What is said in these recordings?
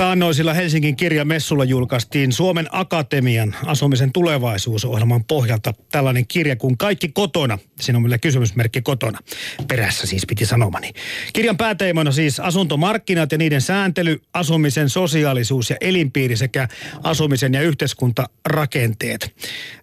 Taannoisilla Helsingin kirjamessulla julkaistiin Suomen Akatemian asumisen tulevaisuusohjelman pohjalta tällainen kirja kuin Kaikki kotona. Siinä on meillä kysymysmerkki kotona. Perässä siis piti sanomani. Kirjan pääteemana siis asuntomarkkinat ja niiden sääntely, asumisen sosiaalisuus ja elinpiiri sekä asumisen ja yhteiskuntarakenteet.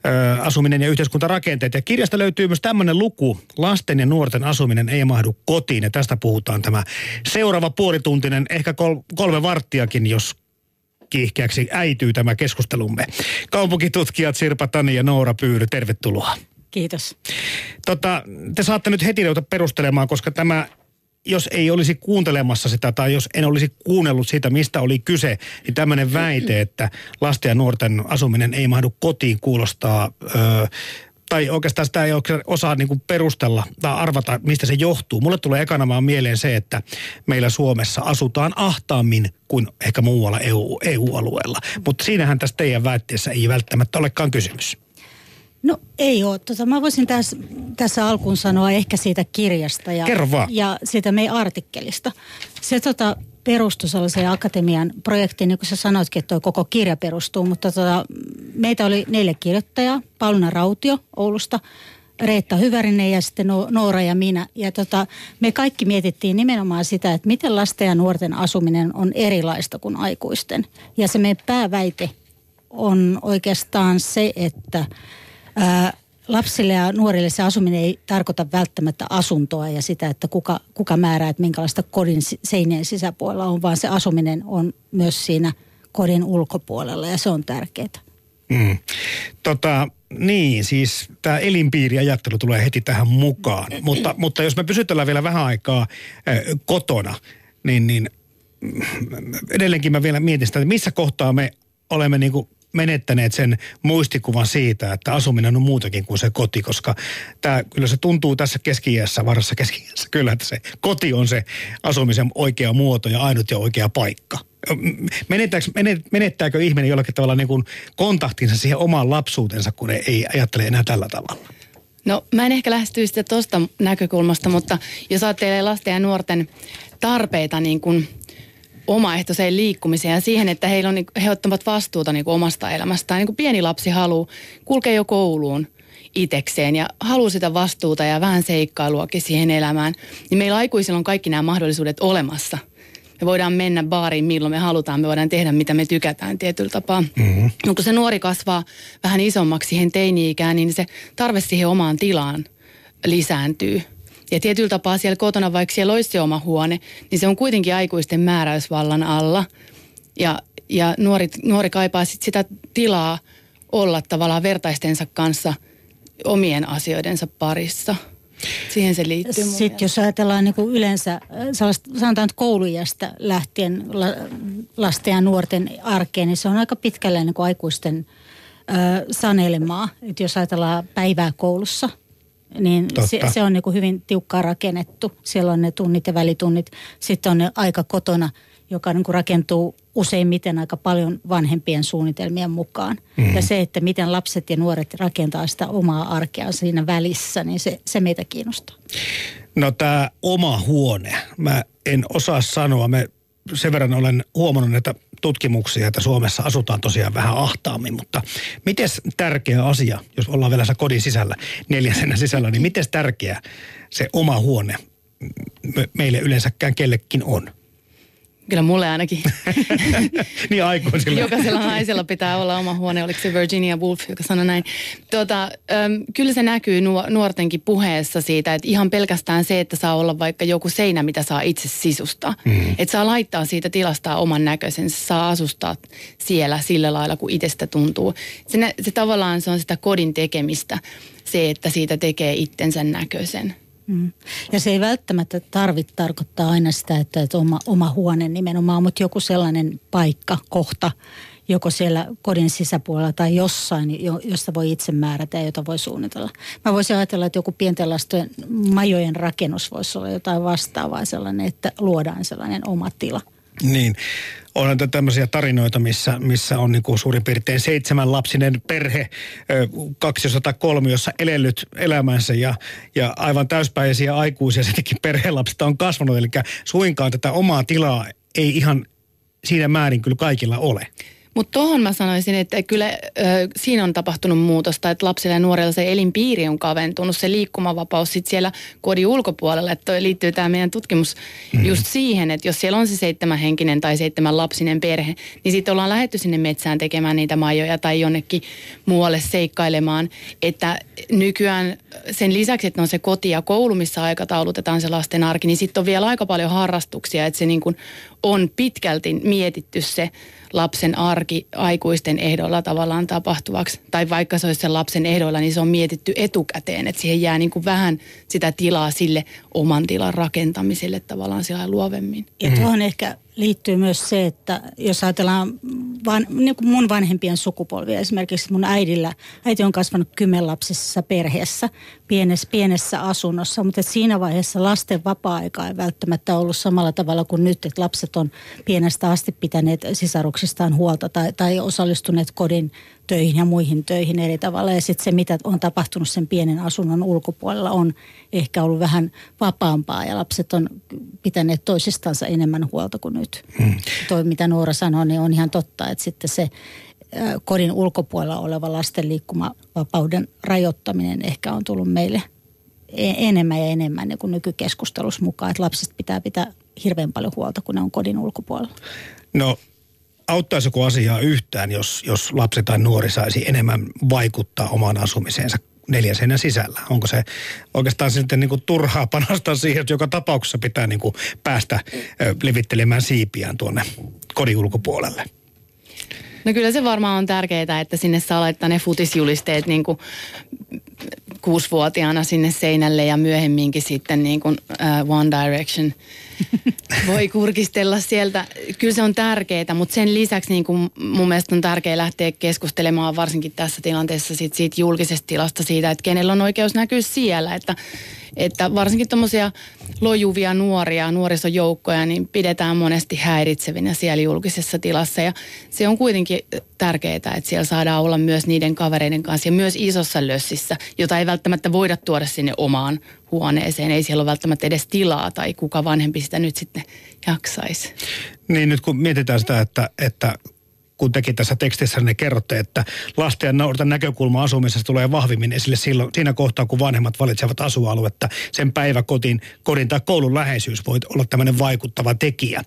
Ö, asuminen ja yhteiskuntarakenteet. Ja kirjasta löytyy myös tämmöinen luku. Lasten ja nuorten asuminen ei mahdu kotiin. Ja tästä puhutaan tämä seuraava puolituntinen, ehkä kol- kolme varttiakin jos kiihkeäksi äityy tämä keskustelumme. Kaupunkitutkijat Sirpa Tani ja Noora Pyyry, tervetuloa. Kiitos. Tota, te saatte nyt heti ruveta perustelemaan, koska tämä jos ei olisi kuuntelemassa sitä tai jos en olisi kuunnellut siitä, mistä oli kyse, niin tämmöinen väite, että lasten ja nuorten asuminen ei mahdu kotiin kuulostaa ö, tai oikeastaan sitä ei osaa niin kuin perustella tai arvata, mistä se johtuu. Mulle tulee ekana vaan mieleen se, että meillä Suomessa asutaan ahtaammin kuin ehkä muualla EU, EU-alueella. Mutta siinähän tässä teidän väitteessä ei välttämättä olekaan kysymys. No ei ole. Tota, mä voisin tässä, tässä alkuun sanoa ehkä siitä kirjasta ja, ja siitä meidän artikkelista. Se tota, perustui sellaiseen akatemian projektiin, niin kuin sä sanoitkin, että tuo koko kirja perustuu, mutta tota, meitä oli neljä kirjoittajaa, Paulina Rautio Oulusta, Reetta Hyvärinen ja sitten Noora ja minä. Ja tota, me kaikki mietittiin nimenomaan sitä, että miten lasten ja nuorten asuminen on erilaista kuin aikuisten. Ja se meidän pääväite on oikeastaan se, että ää, lapsille ja nuorille se asuminen ei tarkoita välttämättä asuntoa ja sitä, että kuka, kuka määrää, että minkälaista kodin seinien sisäpuolella on, vaan se asuminen on myös siinä kodin ulkopuolella ja se on tärkeää. Mm. Tota, niin, siis tämä elinpiiriajattelu tulee heti tähän mukaan. mutta, mutta jos me pysytellään vielä vähän aikaa äh, kotona, niin, niin mm, edelleenkin mä vielä mietin sitä, että missä kohtaa me olemme niin kuin menettäneet sen muistikuvan siitä, että asuminen on muutakin kuin se koti, koska tämä, kyllä se tuntuu tässä keski varassa keski kyllä, että se koti on se asumisen oikea muoto ja ainut ja oikea paikka. Menettääkö, menettääkö ihminen jollakin tavalla niin kuin kontaktinsa siihen omaan lapsuutensa, kun ei ajattele enää tällä tavalla? No mä en ehkä lähestyisi sitä tuosta näkökulmasta, mutta jos ajattelee lasten ja nuorten tarpeita niin kuin omaehtoiseen liikkumiseen ja siihen, että heillä on, niin, he ottavat vastuuta niin kuin omasta elämästään. Niin kuin pieni lapsi haluaa kulkea jo kouluun itekseen ja haluaa sitä vastuuta ja vähän seikkailuakin siihen elämään, niin meillä aikuisilla on kaikki nämä mahdollisuudet olemassa. Me voidaan mennä baariin milloin me halutaan, me voidaan tehdä mitä me tykätään tietyllä tapaa. Mm-hmm. Mutta kun se nuori kasvaa vähän isommaksi siihen teini-ikään, niin se tarve siihen omaan tilaan lisääntyy – ja tietyllä tapaa siellä kotona, vaikka siellä olisi se oma huone, niin se on kuitenkin aikuisten määräysvallan alla. Ja, ja nuori, nuori kaipaa sit sitä tilaa olla tavallaan vertaistensa kanssa omien asioidensa parissa. Siihen se liittyy. Sitten jos ajatellaan niin kuin yleensä, äh, sanotaan että koulujästä lähtien lasten ja nuorten arkeen, niin se on aika pitkälle niin kuin aikuisten ö, sanelemaa. Että jos ajatellaan päivää koulussa – niin se, se on niin kuin hyvin tiukkaan rakennettu. Siellä on ne tunnit ja välitunnit. Sitten on ne aika kotona, joka niin kuin rakentuu useimmiten aika paljon vanhempien suunnitelmien mukaan. Mm. Ja se, että miten lapset ja nuoret rakentaa sitä omaa arkea siinä välissä, niin se, se meitä kiinnostaa. No tämä oma huone, mä en osaa sanoa. Me sen verran olen huomannut näitä tutkimuksia, että Suomessa asutaan tosiaan vähän ahtaammin, mutta miten tärkeä asia, jos ollaan vielä kodin sisällä, neljänsenä sisällä, niin miten tärkeä se oma huone meille yleensäkään kellekin on? Kyllä mulle ainakin. niin aikuisilla. Jokaisella naisella pitää olla oma huone, oliko se Virginia Woolf, joka sanoi näin. Tuota, äm, kyllä se näkyy nuortenkin puheessa siitä, että ihan pelkästään se, että saa olla vaikka joku seinä, mitä saa itse sisustaa. Mm. Että saa laittaa siitä tilasta oman näköisensä, saa asustaa siellä sillä lailla, kun itsestä tuntuu. Se, se tavallaan se on sitä kodin tekemistä, se, että siitä tekee itsensä näköisen. Mm. Ja se ei välttämättä tarvitse tarkoittaa aina sitä, että, että oma, oma huone nimenomaan, mutta joku sellainen paikka, kohta, joko siellä kodin sisäpuolella tai jossain, josta voi itse määrätä ja jota voi suunnitella. Mä voisin ajatella, että joku pienten lasten majojen rakennus voisi olla jotain vastaavaa sellainen, että luodaan sellainen oma tila. Niin, onhan tämmöisiä tarinoita, missä, missä on niin kuin suurin piirtein seitsemän lapsinen perhe, 203, jossa elellyt elämänsä ja, ja aivan täyspäisiä aikuisia sittenkin perhelapsista on kasvanut. Eli suinkaan tätä omaa tilaa ei ihan siinä määrin kyllä kaikilla ole. Mutta tuohon mä sanoisin, että kyllä ö, siinä on tapahtunut muutosta, että lapsilla ja nuorilla se elinpiiri on kaventunut, se liikkumavapaus sitten siellä kodin ulkopuolella, että toi liittyy tämä meidän tutkimus mm. just siihen, että jos siellä on se seitsemän henkinen tai seitsemän lapsinen perhe, niin sitten ollaan lähetty sinne metsään tekemään niitä majoja tai jonnekin muualle seikkailemaan, että nykyään sen lisäksi, että on se koti ja koulu, missä aikataulutetaan se lasten arki, niin sitten on vielä aika paljon harrastuksia, että se niin kuin on pitkälti mietitty se lapsen arki aikuisten ehdolla tavallaan tapahtuvaksi. Tai vaikka se olisi sen lapsen ehdolla, niin se on mietitty etukäteen, että siihen jää niin kuin vähän sitä tilaa sille oman tilan rakentamiselle tavallaan sillä luovemmin. Ja tuohon ehkä liittyy myös se, että jos ajatellaan van, niin kuin mun vanhempien sukupolvia, esimerkiksi mun äidillä, äiti on kasvanut kymmenlapsisessa perheessä, pienessä, pienessä asunnossa, mutta siinä vaiheessa lasten vapaa-aika ei välttämättä ollut samalla tavalla kuin nyt, että lapset on pienestä asti pitäneet sisaruksistaan huolta tai, tai osallistuneet kodin töihin ja muihin töihin eri tavalla. Ja sitten se, mitä on tapahtunut sen pienen asunnon ulkopuolella, on ehkä ollut vähän vapaampaa ja lapset on pitäneet toisistansa enemmän huolta kuin nyt. Hmm. Toi, mitä Noora sanoi, niin on ihan totta, että sitten se kodin ulkopuolella oleva lasten liikkumavapauden rajoittaminen ehkä on tullut meille e-, enemmän ja enemmän niin kuin nykykeskustelussa mukaan, että lapsista pitää pitää hirveän paljon huolta, kun ne on kodin ulkopuolella. No auttaisiko asiaa yhtään, jos, jos lapsi tai nuori saisi enemmän vaikuttaa omaan asumiseensa neljän seinän sisällä? Onko se oikeastaan sitten niin kuin turhaa panostaa siihen, että joka tapauksessa pitää niin kuin päästä levittelemään siipiään tuonne kodin ulkopuolelle? No kyllä se varmaan on tärkeää, että sinne saa laittaa ne futisjulisteet niin kuin kuusivuotiaana sinne seinälle ja myöhemminkin sitten niin kuin uh, One Direction voi kurkistella sieltä. Kyllä se on tärkeää, mutta sen lisäksi niin kuin mun mielestä on tärkeää lähteä keskustelemaan varsinkin tässä tilanteessa siitä, siitä julkisesta tilasta siitä, että kenellä on oikeus näkyä siellä. Että että varsinkin tuommoisia lojuvia nuoria, nuorisojoukkoja, niin pidetään monesti häiritsevinä siellä julkisessa tilassa. Ja se on kuitenkin tärkeää, että siellä saadaan olla myös niiden kavereiden kanssa ja myös isossa lössissä, jota ei välttämättä voida tuoda sinne omaan huoneeseen. Ei siellä ole välttämättä edes tilaa tai kuka vanhempi sitä nyt sitten jaksaisi. Niin nyt kun mietitään sitä, että, että kun tekin tässä tekstissä ne kerrotte, että lasten ja nuorten näkökulma asumisesta tulee vahvimmin esille silloin, siinä kohtaa, kun vanhemmat valitsevat asualuetta. Sen päiväkotin, kodin tai koulun läheisyys voi olla tämmöinen vaikuttava tekijä.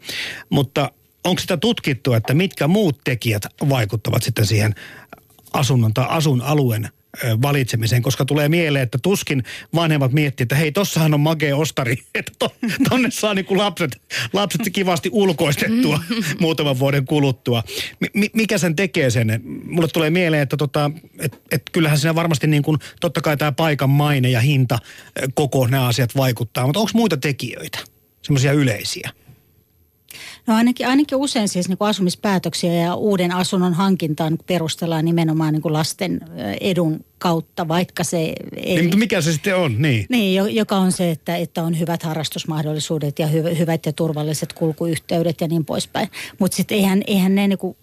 Mutta onko sitä tutkittu, että mitkä muut tekijät vaikuttavat sitten siihen asunnon tai asun alueen valitsemiseen, koska tulee mieleen, että tuskin vanhemmat miettii, että hei, tossahan on magee ostari, että to, tonne saa niin kuin lapset, lapset kivasti ulkoistettua muutaman vuoden kuluttua. M- mikä sen tekee sen? Mulle tulee mieleen, että tota, et, et kyllähän siinä varmasti niin kuin, totta kai tämä paikan maine ja hinta, koko nämä asiat vaikuttaa, mutta onko muita tekijöitä, semmoisia yleisiä? No ainakin, ainakin usein siis niin kuin asumispäätöksiä ja uuden asunnon hankintaan perustellaan nimenomaan niin kuin lasten edun kautta, vaikka se ei... Niin, mikä se sitten on? Niin, niin joka on se, että, että on hyvät harrastusmahdollisuudet ja hy, hyvät ja turvalliset kulkuyhteydet ja niin poispäin. Mutta sitten eihän, eihän ne niinku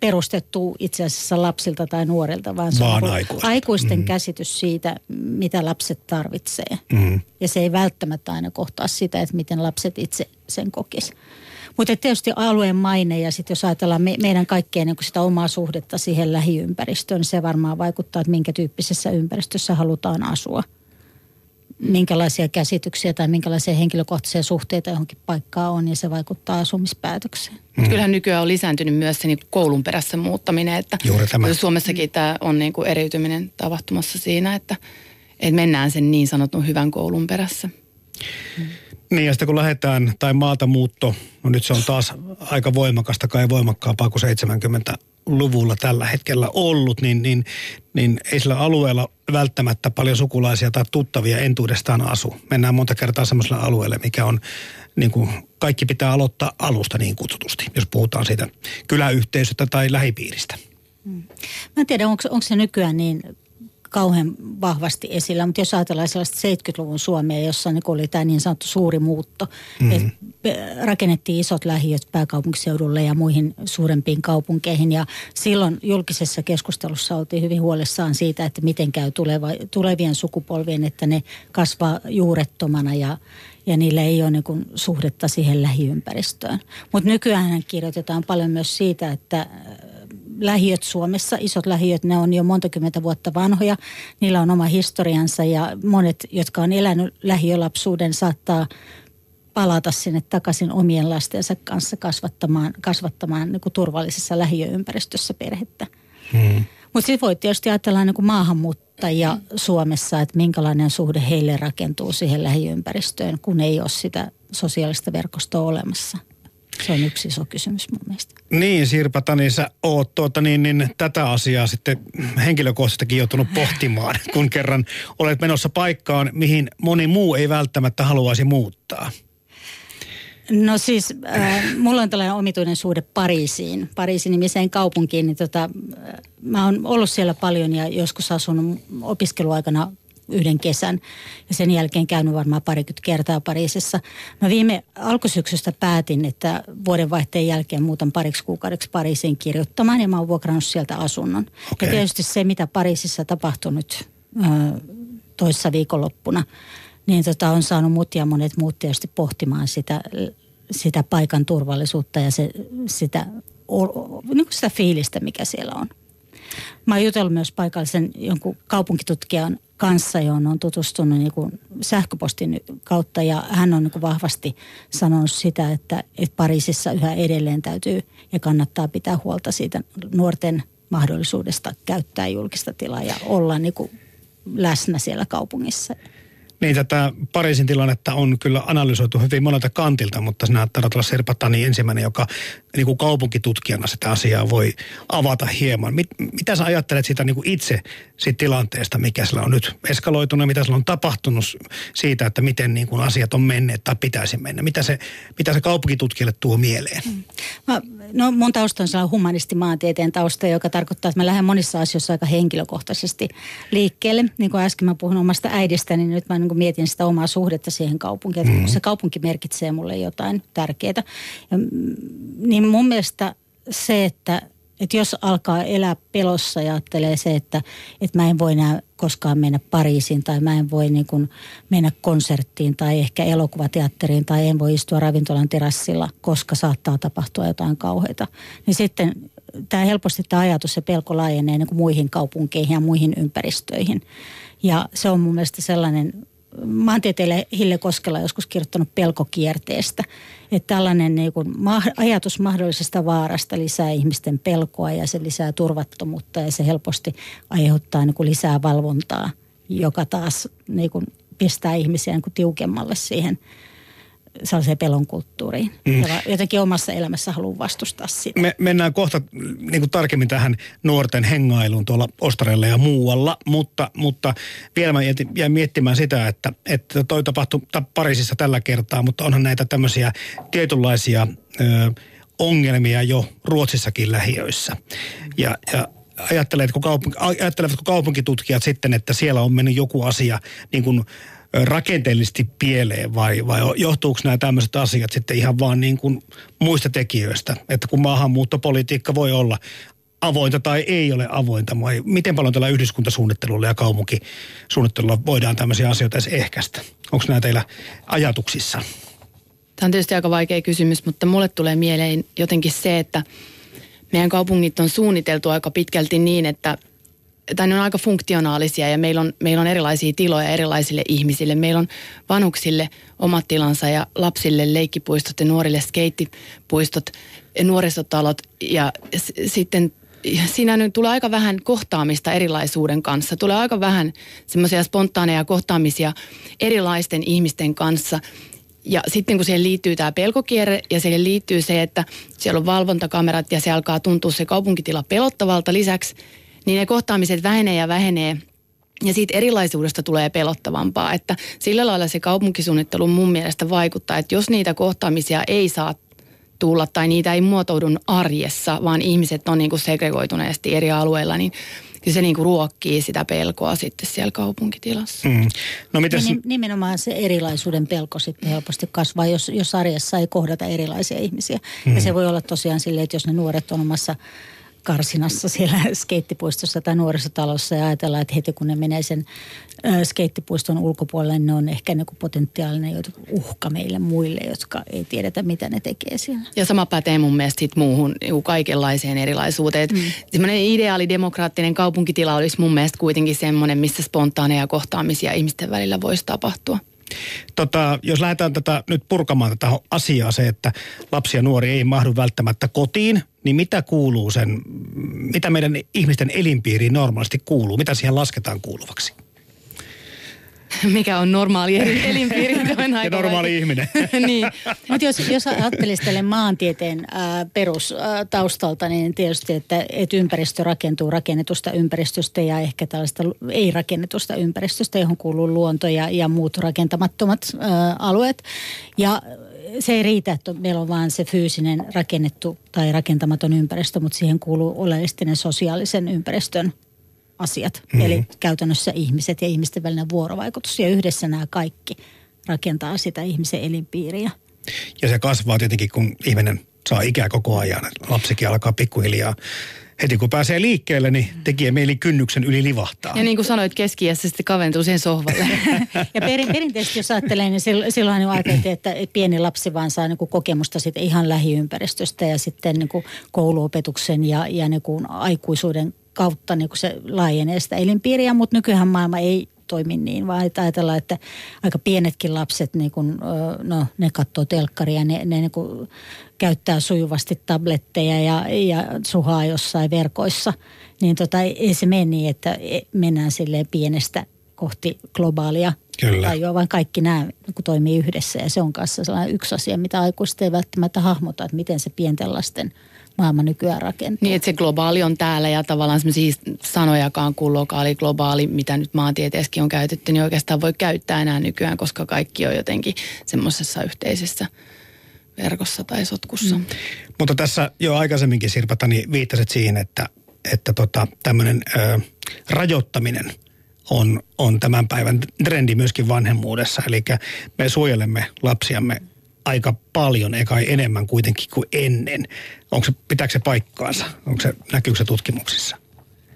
perustettu itse asiassa lapsilta tai nuorilta, vaan se vaan on aikuisten, aikuisten mm. käsitys siitä, mitä lapset tarvitsee. Mm. Ja se ei välttämättä aina kohtaa sitä, että miten lapset itse sen kokisivat. Mutta tietysti alueen maine ja sitten jos ajatellaan me, meidän kaikkeen niin sitä omaa suhdetta siihen lähiympäristöön, niin se varmaan vaikuttaa, että minkä tyyppisessä ympäristössä halutaan asua. Minkälaisia käsityksiä tai minkälaisia henkilökohtaisia suhteita johonkin paikkaan on ja se vaikuttaa asumispäätökseen. Mm. Kyllähän nykyään on lisääntynyt myös se niin koulun perässä muuttaminen, että Juuri tämä. Suomessakin tämä on niin kuin eriytyminen tapahtumassa siinä, että, että mennään sen niin sanotun hyvän koulun perässä. Mm. Niin ja sitten kun lähdetään, tai maata muutto, no nyt se on taas aika voimakasta, kai voimakkaampaa kuin 70-luvulla tällä hetkellä ollut, niin, niin, niin ei sillä alueella välttämättä paljon sukulaisia tai tuttavia entuudestaan asu. Mennään monta kertaa semmoiselle alueelle, mikä on niin kuin kaikki pitää aloittaa alusta niin kutsutusti, jos puhutaan siitä kyläyhteisöstä tai lähipiiristä. Hmm. Mä en tiedä, onko, onko se nykyään niin kauhean vahvasti esillä, mutta jos ajatellaan sellaista 70-luvun Suomea, jossa niin oli tämä niin sanottu suuri muutto, mm-hmm. että rakennettiin isot lähiöt pääkaupunkiseudulle ja muihin suurempiin kaupunkeihin ja silloin julkisessa keskustelussa oltiin hyvin huolissaan siitä, että miten käy tuleva, tulevien sukupolvien, että ne kasvaa juurettomana ja, ja niillä ei ole niin kuin suhdetta siihen lähiympäristöön. Mutta nykyään kirjoitetaan paljon myös siitä, että lähiöt Suomessa, isot lähiöt, ne on jo monta kymmentä vuotta vanhoja. Niillä on oma historiansa ja monet, jotka on elänyt lähiölapsuuden, saattaa palata sinne takaisin omien lastensa kanssa kasvattamaan, kasvattamaan niin kuin turvallisessa lähiöympäristössä perhettä. Hmm. Mutta sitten voi tietysti ajatella niin kuin maahanmuuttajia Suomessa, että minkälainen suhde heille rakentuu siihen lähiympäristöön, kun ei ole sitä sosiaalista verkostoa olemassa. Se on yksi iso kysymys mun mielestä. Niin, Sirpa Tani, sä oot tuota, niin, niin, tätä asiaa sitten henkilökohtaisestikin joutunut pohtimaan, kun kerran olet menossa paikkaan, mihin moni muu ei välttämättä haluaisi muuttaa. No siis, äh, mulla on tällainen omituinen suhde Pariisiin, Pariisin nimiseen kaupunkiin. Niin tota, äh, mä oon ollut siellä paljon ja joskus asunut opiskeluaikana yhden kesän ja sen jälkeen käynyt varmaan parikymmentä kertaa Pariisissa. Mä viime alkusyksystä päätin, että vuodenvaihteen jälkeen muutan pariksi kuukaudeksi Pariisiin kirjoittamaan ja mä oon vuokrannut sieltä asunnon. Okay. Ja tietysti se, mitä Pariisissa tapahtui nyt äh, toissa viikonloppuna, niin tota, on saanut mut ja monet muut tietysti pohtimaan sitä, sitä paikan turvallisuutta ja se, sitä, niin sitä fiilistä, mikä siellä on. Mä oon jutellut myös paikallisen jonkun kaupunkitutkijan kanssa, johon on tutustunut niin kuin sähköpostin kautta ja hän on niin kuin vahvasti sanonut sitä, että, että Pariisissa yhä edelleen täytyy ja kannattaa pitää huolta siitä nuorten mahdollisuudesta käyttää julkista tilaa ja olla niin kuin läsnä siellä kaupungissa. Niin, tätä Pariisin tilannetta on kyllä analysoitu hyvin monelta kantilta, mutta sinä taidat olla Serpa Tani ensimmäinen, joka niin kuin kaupunkitutkijana sitä asiaa voi avata hieman. Mit, mitä sä ajattelet siitä niin kuin itse siitä tilanteesta, mikä sillä on nyt eskaloitunut, mitä sillä on tapahtunut siitä, että miten niin kuin asiat on menneet tai pitäisi mennä? Mitä se, mitä se kaupunkitutkijalle tuo mieleen? Mä, no mun tausta on sellainen humanisti maantieteen tausta, joka tarkoittaa, että mä lähden monissa asioissa aika henkilökohtaisesti liikkeelle. Niin kuin äsken mä puhun omasta äidistäni, niin nyt mä niin mietin sitä omaa suhdetta siihen kaupunkiin. Mm. Se kaupunki merkitsee mulle jotain tärkeää. Ja, niin mun mielestä se, että että jos alkaa elää pelossa ja ajattelee se, että, että mä en voi enää koskaan mennä Pariisiin tai mä en voi niin kuin mennä konserttiin tai ehkä elokuvateatteriin tai en voi istua ravintolan terassilla, koska saattaa tapahtua jotain kauheita. Niin sitten tämä helposti tämä ajatus ja pelko laajenee niin kuin muihin kaupunkeihin ja muihin ympäristöihin. Ja se on mun mielestä sellainen maantieteelle Hille Koskela joskus kirjoittanut pelkokierteestä, että tällainen niin kuin ajatus mahdollisesta vaarasta lisää ihmisten pelkoa ja se lisää turvattomuutta ja se helposti aiheuttaa niin kuin lisää valvontaa, joka taas niin kuin pistää ihmisiä niin kuin tiukemmalle siihen – sellaiseen pelon kulttuuriin. Mm. Jotenkin omassa elämässä haluan vastustaa sitä. Me mennään kohta niin kuin tarkemmin tähän nuorten hengailuun tuolla Ostarella ja muualla, mutta, mutta vielä mä jäin miettimään sitä, että, että toi tapahtui Pariisissa tällä kertaa, mutta onhan näitä tämmöisiä tietynlaisia ö, ongelmia jo Ruotsissakin lähiöissä. Ja, ja ajattelevatko, kaupunki, ajattelevatko kaupunkitutkijat sitten, että siellä on mennyt joku asia niin kuin rakenteellisesti pieleen vai, vai johtuuko nämä tämmöiset asiat sitten ihan vaan niin kuin muista tekijöistä? Että kun maahanmuuttopolitiikka voi olla avointa tai ei ole avointa, vai miten paljon tällä yhdyskuntasuunnittelulla ja kaupunkisuunnittelulla voidaan tämmöisiä asioita edes ehkäistä? Onko nämä teillä ajatuksissa? Tämä on tietysti aika vaikea kysymys, mutta mulle tulee mieleen jotenkin se, että meidän kaupungit on suunniteltu aika pitkälti niin, että tai ne on aika funktionaalisia ja meillä on, meillä on erilaisia tiloja erilaisille ihmisille. Meillä on vanhuksille omat tilansa ja lapsille leikkipuistot ja nuorille skeittipuistot, nuorisotalot ja s- sitten siinä nyt tulee aika vähän kohtaamista erilaisuuden kanssa. Tulee aika vähän semmoisia spontaaneja kohtaamisia erilaisten ihmisten kanssa. Ja sitten kun siihen liittyy tämä pelkokierre ja siihen liittyy se, että siellä on valvontakamerat ja se alkaa tuntua se kaupunkitila pelottavalta lisäksi, niin ne kohtaamiset vähenee ja vähenee ja siitä erilaisuudesta tulee pelottavampaa, että sillä lailla se kaupunkisuunnittelu mun mielestä vaikuttaa, että jos niitä kohtaamisia ei saa tulla tai niitä ei muotoudu arjessa, vaan ihmiset on niin kuin segregoituneesti eri alueilla, niin kyllä se niin kuin ruokkii sitä pelkoa sitten siellä kaupunkitilassa. Mm. No mitäs... Ja nimenomaan se erilaisuuden pelko sitten helposti kasvaa, jos, jos arjessa ei kohdata erilaisia ihmisiä. Mm. Ja se voi olla tosiaan silleen, että jos ne nuoret on omassa karsinassa siellä skeittipuistossa tai nuorisotalossa ja ajatellaan, että heti kun ne menee sen skeittipuiston ulkopuolelle, ne on ehkä niin potentiaalinen uhka meille muille, jotka ei tiedetä, mitä ne tekee siellä. Ja sama pätee mun mielestä sit muuhun niin kaikenlaiseen erilaisuuteen. Mm. Semmoinen ideaali demokraattinen kaupunkitila olisi mun mielestä kuitenkin semmoinen, missä spontaaneja kohtaamisia ihmisten välillä voisi tapahtua. Tota, jos lähdetään tätä nyt purkamaan tätä asiaa, se, että lapsi ja nuori ei mahdu välttämättä kotiin, niin mitä kuuluu sen, mitä meidän ihmisten elinpiiriin normaalisti kuuluu, mitä siihen lasketaan kuuluvaksi? mikä on normaali elinpiiri. ja normaali ihminen. niin. Mutta jos, jos ajattelisi tälle maantieteen perustaustalta, niin tietysti, että, että ympäristö rakentuu rakennetusta ympäristöstä ja ehkä tällaista ei-rakennetusta ympäristöstä, johon kuuluu luonto ja, ja muut rakentamattomat ää, alueet. Ja se ei riitä, että meillä on vain se fyysinen rakennettu tai rakentamaton ympäristö, mutta siihen kuuluu oleellisesti sosiaalisen ympäristön asiat. Mm-hmm. Eli käytännössä ihmiset ja ihmisten välinen vuorovaikutus. Ja yhdessä nämä kaikki rakentaa sitä ihmisen elinpiiriä. Ja se kasvaa tietenkin, kun ihminen saa ikää koko ajan. Lapsikin alkaa pikkuhiljaa heti kun pääsee liikkeelle, niin tekee mieli kynnyksen yli livahtaa. Ja niin kuin sanoit, keskiässä sitten kaventuu siihen sohvalle. ja perin, perinteisesti jos ajattelee, niin silloin on ajateltiin, että pieni lapsi vaan saa niin kuin kokemusta sitten ihan lähiympäristöstä ja sitten niin kuin kouluopetuksen ja, ja niin kuin aikuisuuden kautta niin se laajenee sitä elinpiiriä, mutta nykyään maailma ei toimi niin, vaan ajatellaan, että aika pienetkin lapset, niin kun, no, ne katsoo telkkaria, ne, ne niin käyttää sujuvasti tabletteja ja, ja suhaa jossain verkoissa, niin tota, ei se mene niin, että e, mennään silleen pienestä kohti globaalia Kyllä. tajua, vaan kaikki nämä niin toimii yhdessä ja se on kanssa sellainen yksi asia, mitä aikuiset ei välttämättä hahmota, että miten se pienten lasten – maailma nykyään rakentuu. Niin, että se globaali on täällä ja tavallaan semmoisia sanojakaan kuin lokaali, globaali, mitä nyt maantieteessäkin on käytetty, niin oikeastaan voi käyttää enää nykyään, koska kaikki on jotenkin semmoisessa yhteisessä verkossa tai sotkussa. Mm. Mutta tässä jo aikaisemminkin Sirpatani viittasit siihen, että, että tota, tämmöinen rajoittaminen on, on tämän päivän trendi myöskin vanhemmuudessa. Eli me suojelemme lapsiamme aika paljon, eikä enemmän kuitenkin kuin ennen. Onko se, pitääkö se paikkaansa? Onko se, näkyykö se tutkimuksissa?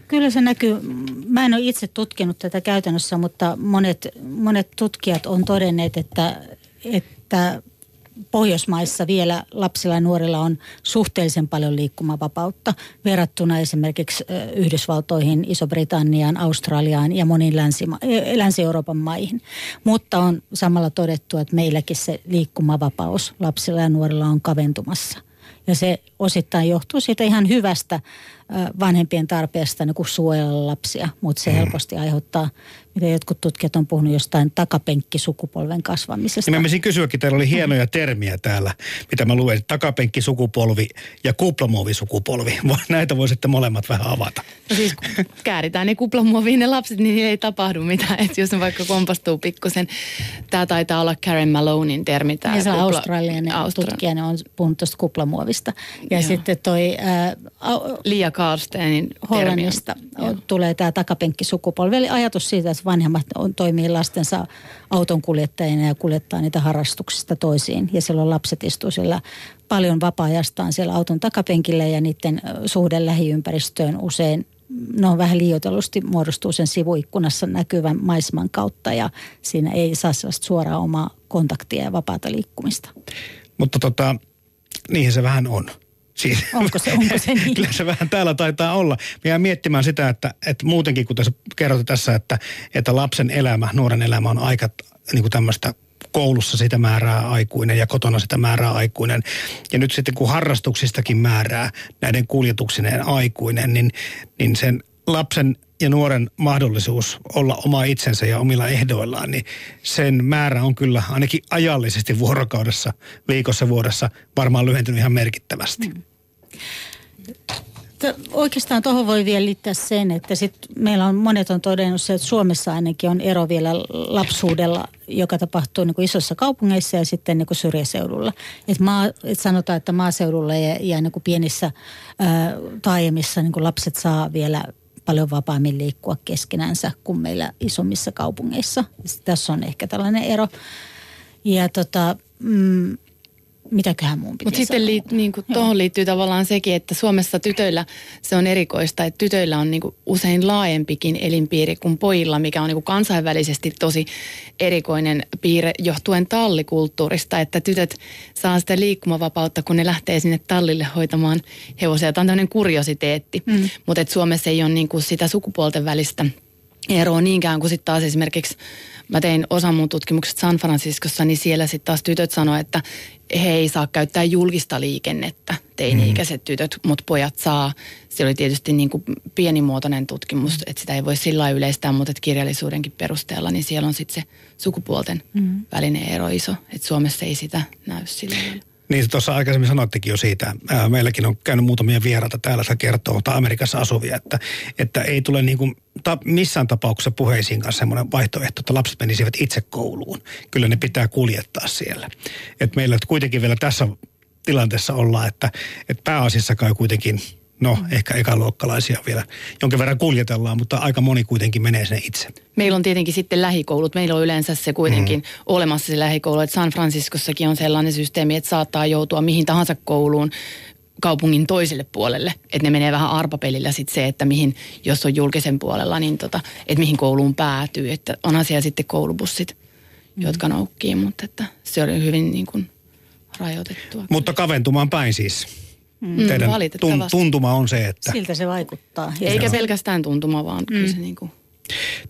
Kyllä se näkyy. Mä en ole itse tutkinut tätä käytännössä, mutta monet, monet tutkijat on todenneet, että, että Pohjoismaissa vielä lapsilla ja nuorilla on suhteellisen paljon liikkumavapautta verrattuna esimerkiksi Yhdysvaltoihin, Iso-Britanniaan, Australiaan ja moniin Länsi- Länsi-Euroopan maihin. Mutta on samalla todettu, että meilläkin se liikkumavapaus lapsilla ja nuorilla on kaventumassa. Ja se osittain johtuu siitä ihan hyvästä vanhempien tarpeesta niin kuin suojella lapsia, mutta se mm. helposti aiheuttaa mitä jotkut tutkijat on puhunut jostain takapenkkisukupolven kasvamisesta. Niin mä menisin kysyäkin, teillä oli hienoja termiä täällä, mitä mä luen, takapenkkisukupolvi ja kuplamuovisukupolvi. Näitä voisitte molemmat vähän avata. No siis kääritään ne kuplamuoviin ne lapset, niin ei tapahdu mitään. Että jos ne vaikka kompastuu pikkusen. Tämä taitaa olla Karen Malonein termi. Tämä ja se on kupla... australialainen Austral... tutkija, ne on puhunut tuosta kuplamuovista. Ja Joo. sitten toi... Ää, Lia Karlsteinin Hollannista termi. tulee tämä takapenkkisukupolvi. Eli ajatus siitä, että vanhemmat on, toimii lastensa auton kuljettajina ja kuljettaa niitä harrastuksista toisiin. Ja silloin lapset istuu siellä paljon vapaa-ajastaan siellä auton takapenkillä ja niiden suhde lähiympäristöön usein no vähän liioitellusti muodostuu sen sivuikkunassa näkyvän maiseman kautta ja siinä ei saa sellaista suoraa omaa kontaktia ja vapaata liikkumista. Mutta tota, niihin se vähän on. Siis, onko se, onko se niin? Kyllä se vähän täällä taitaa olla. Mä jään miettimään sitä, että, että muutenkin kun tässä kerrotte tässä, että, että lapsen elämä, nuoren elämä on aika niin kuin tämmöistä koulussa sitä määrää aikuinen ja kotona sitä määrää aikuinen. Ja nyt sitten kun harrastuksistakin määrää näiden kuljetuksineen aikuinen, niin, niin sen lapsen ja nuoren mahdollisuus olla oma itsensä ja omilla ehdoillaan, niin sen määrä on kyllä ainakin ajallisesti vuorokaudessa, viikossa, vuodessa varmaan lyhentynyt ihan merkittävästi. Mm. Oikeastaan tuohon voi vielä liittää sen, että sit meillä on monet on todennut se, että Suomessa ainakin on ero vielä lapsuudella, joka tapahtuu niin kuin isossa kaupungeissa ja sitten niin kuin syrjäseudulla. Et maa, et sanotaan, että maaseudulla ja, ja niin kuin pienissä ää, taajemissa niin kuin lapset saa vielä paljon vapaammin liikkua keskenänsä kuin meillä isommissa kaupungeissa. Tässä on ehkä tällainen ero. Ja tota, mm, mitäköhän mun Mutta sitten liit, niin kuin, tuohon liittyy tavallaan sekin, että Suomessa tytöillä se on erikoista, että tytöillä on niin kuin, usein laajempikin elinpiiri kuin pojilla, mikä on niin kuin, kansainvälisesti tosi erikoinen piirre johtuen tallikulttuurista, että tytöt saa sitä liikkumavapautta, kun ne lähtee sinne tallille hoitamaan hevosia. Tämä on tämmöinen kuriositeetti, mm. mutta Suomessa ei ole niin kuin, sitä sukupuolten välistä eroa niinkään kuin sitten taas esimerkiksi mä tein osan mun tutkimuksesta San Franciscossa, niin siellä sitten taas tytöt sanoivat, että he ei saa käyttää julkista liikennettä, teini-ikäiset mm. tytöt, mutta pojat saa. Se oli tietysti niin kuin pienimuotoinen tutkimus, että sitä ei voi sillä yleistää, mutta että kirjallisuudenkin perusteella, niin siellä on sitten se sukupuolten mm. välinen ero iso. Että Suomessa ei sitä näy sillä. Niin tuossa aikaisemmin sanoittekin jo siitä, meilläkin on käynyt muutamia vieraita täällä, se kertoo, tai Amerikassa asuvia, että, että ei tule niin kuin, ta, missään tapauksessa puheisiin kanssa semmoinen vaihtoehto, että lapset menisivät itse kouluun. Kyllä ne pitää kuljettaa siellä. Et meillä kuitenkin vielä tässä tilanteessa ollaan, että, että pääasiassa kai kuitenkin No, ehkä ekaluokkalaisia vielä jonkin verran kuljetellaan, mutta aika moni kuitenkin menee sinne itse. Meillä on tietenkin sitten lähikoulut. Meillä on yleensä se kuitenkin mm. olemassa se lähikoulu. Että San Franciscossakin on sellainen systeemi, että saattaa joutua mihin tahansa kouluun kaupungin toiselle puolelle. Että ne menee vähän arpapelillä sitten se, että mihin, jos on julkisen puolella, niin tota, että mihin kouluun päätyy. Että on asia sitten koulubussit, mm. jotka noukkii, mutta että se oli hyvin niin kuin rajoitettua. Mutta kaventumaan päin siis. Mm, Teidän tuntuma on se, että... Siltä se vaikuttaa. Eikä pelkästään tuntuma, vaan mm. kyllä se niin kuin...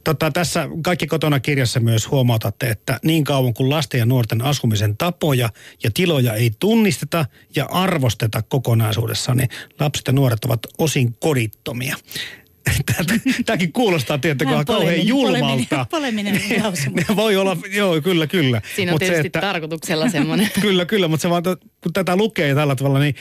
Tota, tässä Kaikki kotona kirjassa myös huomautatte, että niin kauan kuin lasten ja nuorten asumisen tapoja ja tiloja ei tunnisteta ja arvosteta kokonaisuudessaan, niin lapset ja nuoret ovat osin kodittomia. Tämäkin kuulostaa tiettäkö kauhean julmalta. Poleminen, poleminen Voi olla, joo, kyllä, kyllä. Siinä on mut tietysti se, että, tarkoituksella semmoinen. kyllä, kyllä, mutta se vaan, kun tätä lukee tällä tavalla, niin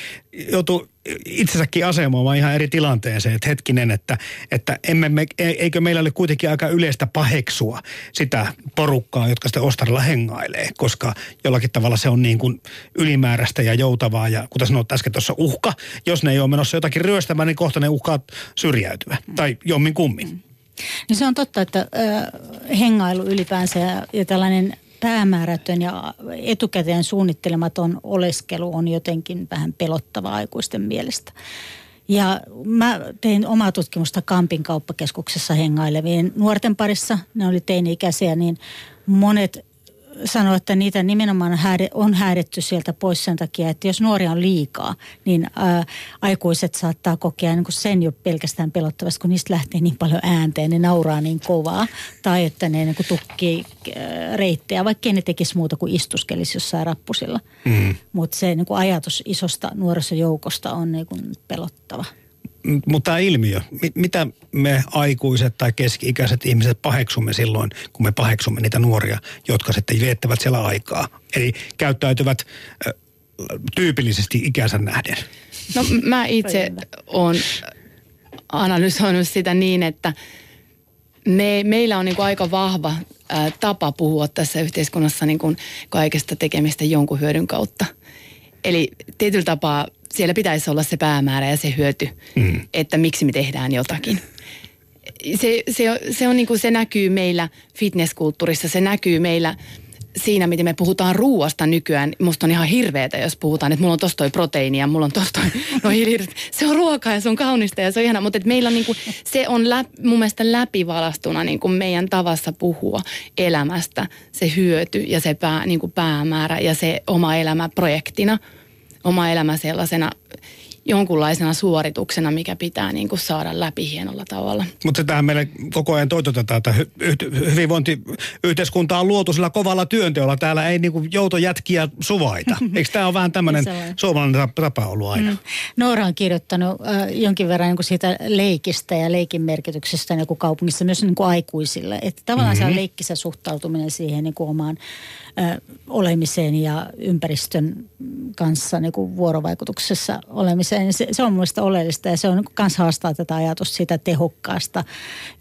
joutuu itsensäkin asemoimaan ihan eri tilanteeseen, että hetkinen, että, että emme me, e, eikö meillä ole kuitenkin aika yleistä paheksua sitä porukkaa, jotka sitten Ostarilla hengailee, koska jollakin tavalla se on niin kuin ylimääräistä ja joutavaa ja kuten sanoit äsken tuossa uhka, jos ne ei ole menossa jotakin ryöstämään, niin kohta ne uhkaa syrjäytyä tai jommin kummin. Niin se on totta, että äh, hengailu ylipäänsä ja, ja tällainen päämäärätön ja etukäteen suunnittelematon oleskelu on jotenkin vähän pelottava aikuisten mielestä. Ja mä tein omaa tutkimusta Kampin kauppakeskuksessa hengailevien nuorten parissa. Ne oli teini-ikäisiä, niin monet sanoi, että niitä nimenomaan on häädetty sieltä pois sen takia, että jos nuoria on liikaa, niin ää, aikuiset saattaa kokea niin kuin sen jo pelkästään pelottavasti, kun niistä lähtee niin paljon äänteen, ne nauraa niin kovaa. Tai että ne niin kuin tukkii ää, reittejä, vaikka ne tekisi muuta kuin istuskelisi jossain rappusilla. Mm. Mutta se niin kuin ajatus isosta nuorisojoukosta on niin kuin pelottava mutta tämä ilmiö, mitä me aikuiset tai keski-ikäiset ihmiset paheksumme silloin, kun me paheksumme niitä nuoria, jotka sitten viettävät siellä aikaa. Eli käyttäytyvät tyypillisesti ikänsä nähden. No mä itse olen analysoinut sitä niin, että me, meillä on niin kuin aika vahva ä, tapa puhua tässä yhteiskunnassa niin kuin kaikesta tekemistä jonkun hyödyn kautta. Eli tietyllä tapaa siellä pitäisi olla se päämäärä ja se hyöty, mm. että miksi me tehdään jotakin. Se, se, se, on niin kuin, se näkyy meillä fitnesskulttuurissa, se näkyy meillä siinä, miten me puhutaan ruuasta nykyään. Musta on ihan hirveetä, jos puhutaan, että mulla on tosta toi proteiini ja mulla on tosta toi, no Se on ruokaa ja se on kaunista ja se on ihana, mutta että meillä on niin kuin, se on läp, mun mielestä läpivalastuna niin kuin meidän tavassa puhua elämästä, se hyöty ja se pää, niin kuin päämäärä ja se oma elämä projektina – oma elämä sellaisena jonkunlaisena suorituksena, mikä pitää niin kuin saada läpi hienolla tavalla. Mutta tähän meille koko ajan toitotetaan, että hy- hyvinvointiyhteiskunta on luotu sillä kovalla työnteolla. Täällä ei niin kuin joutojätkiä suvaita. Eikö tämä ole vähän tämmöinen suomalainen tapa ollut aina? Mm. Noora on kirjoittanut äh, jonkin verran niin kuin siitä leikistä ja leikin merkityksestä niin kuin kaupungissa myös niin kuin aikuisille. Että tavallaan mm-hmm. se leikkisä suhtautuminen siihen niin kuin omaan olemiseen ja ympäristön kanssa niin kuin vuorovaikutuksessa olemiseen se, se, on mielestäni oleellista ja se on myös haastaa tätä ajatusta siitä tehokkaasta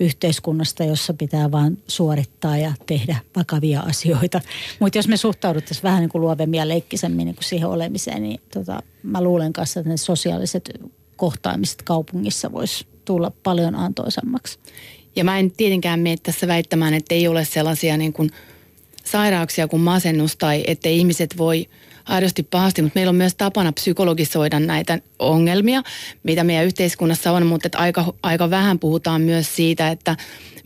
yhteiskunnasta, jossa pitää vaan suorittaa ja tehdä vakavia asioita. Mutta jos me suhtauduttaisiin vähän niin kuin luovemmin ja leikkisemmin niin kuin siihen olemiseen, niin tota, mä luulen kanssa, että ne sosiaaliset kohtaamiset kaupungissa voisi tulla paljon antoisammaksi. Ja mä en tietenkään mene tässä väittämään, että ei ole sellaisia niin kuin sairauksia kuin masennus tai että ihmiset voi – aidosti pahasti, mutta meillä on myös tapana psykologisoida näitä ongelmia, mitä meidän yhteiskunnassa on, mutta että aika, aika vähän puhutaan myös siitä, että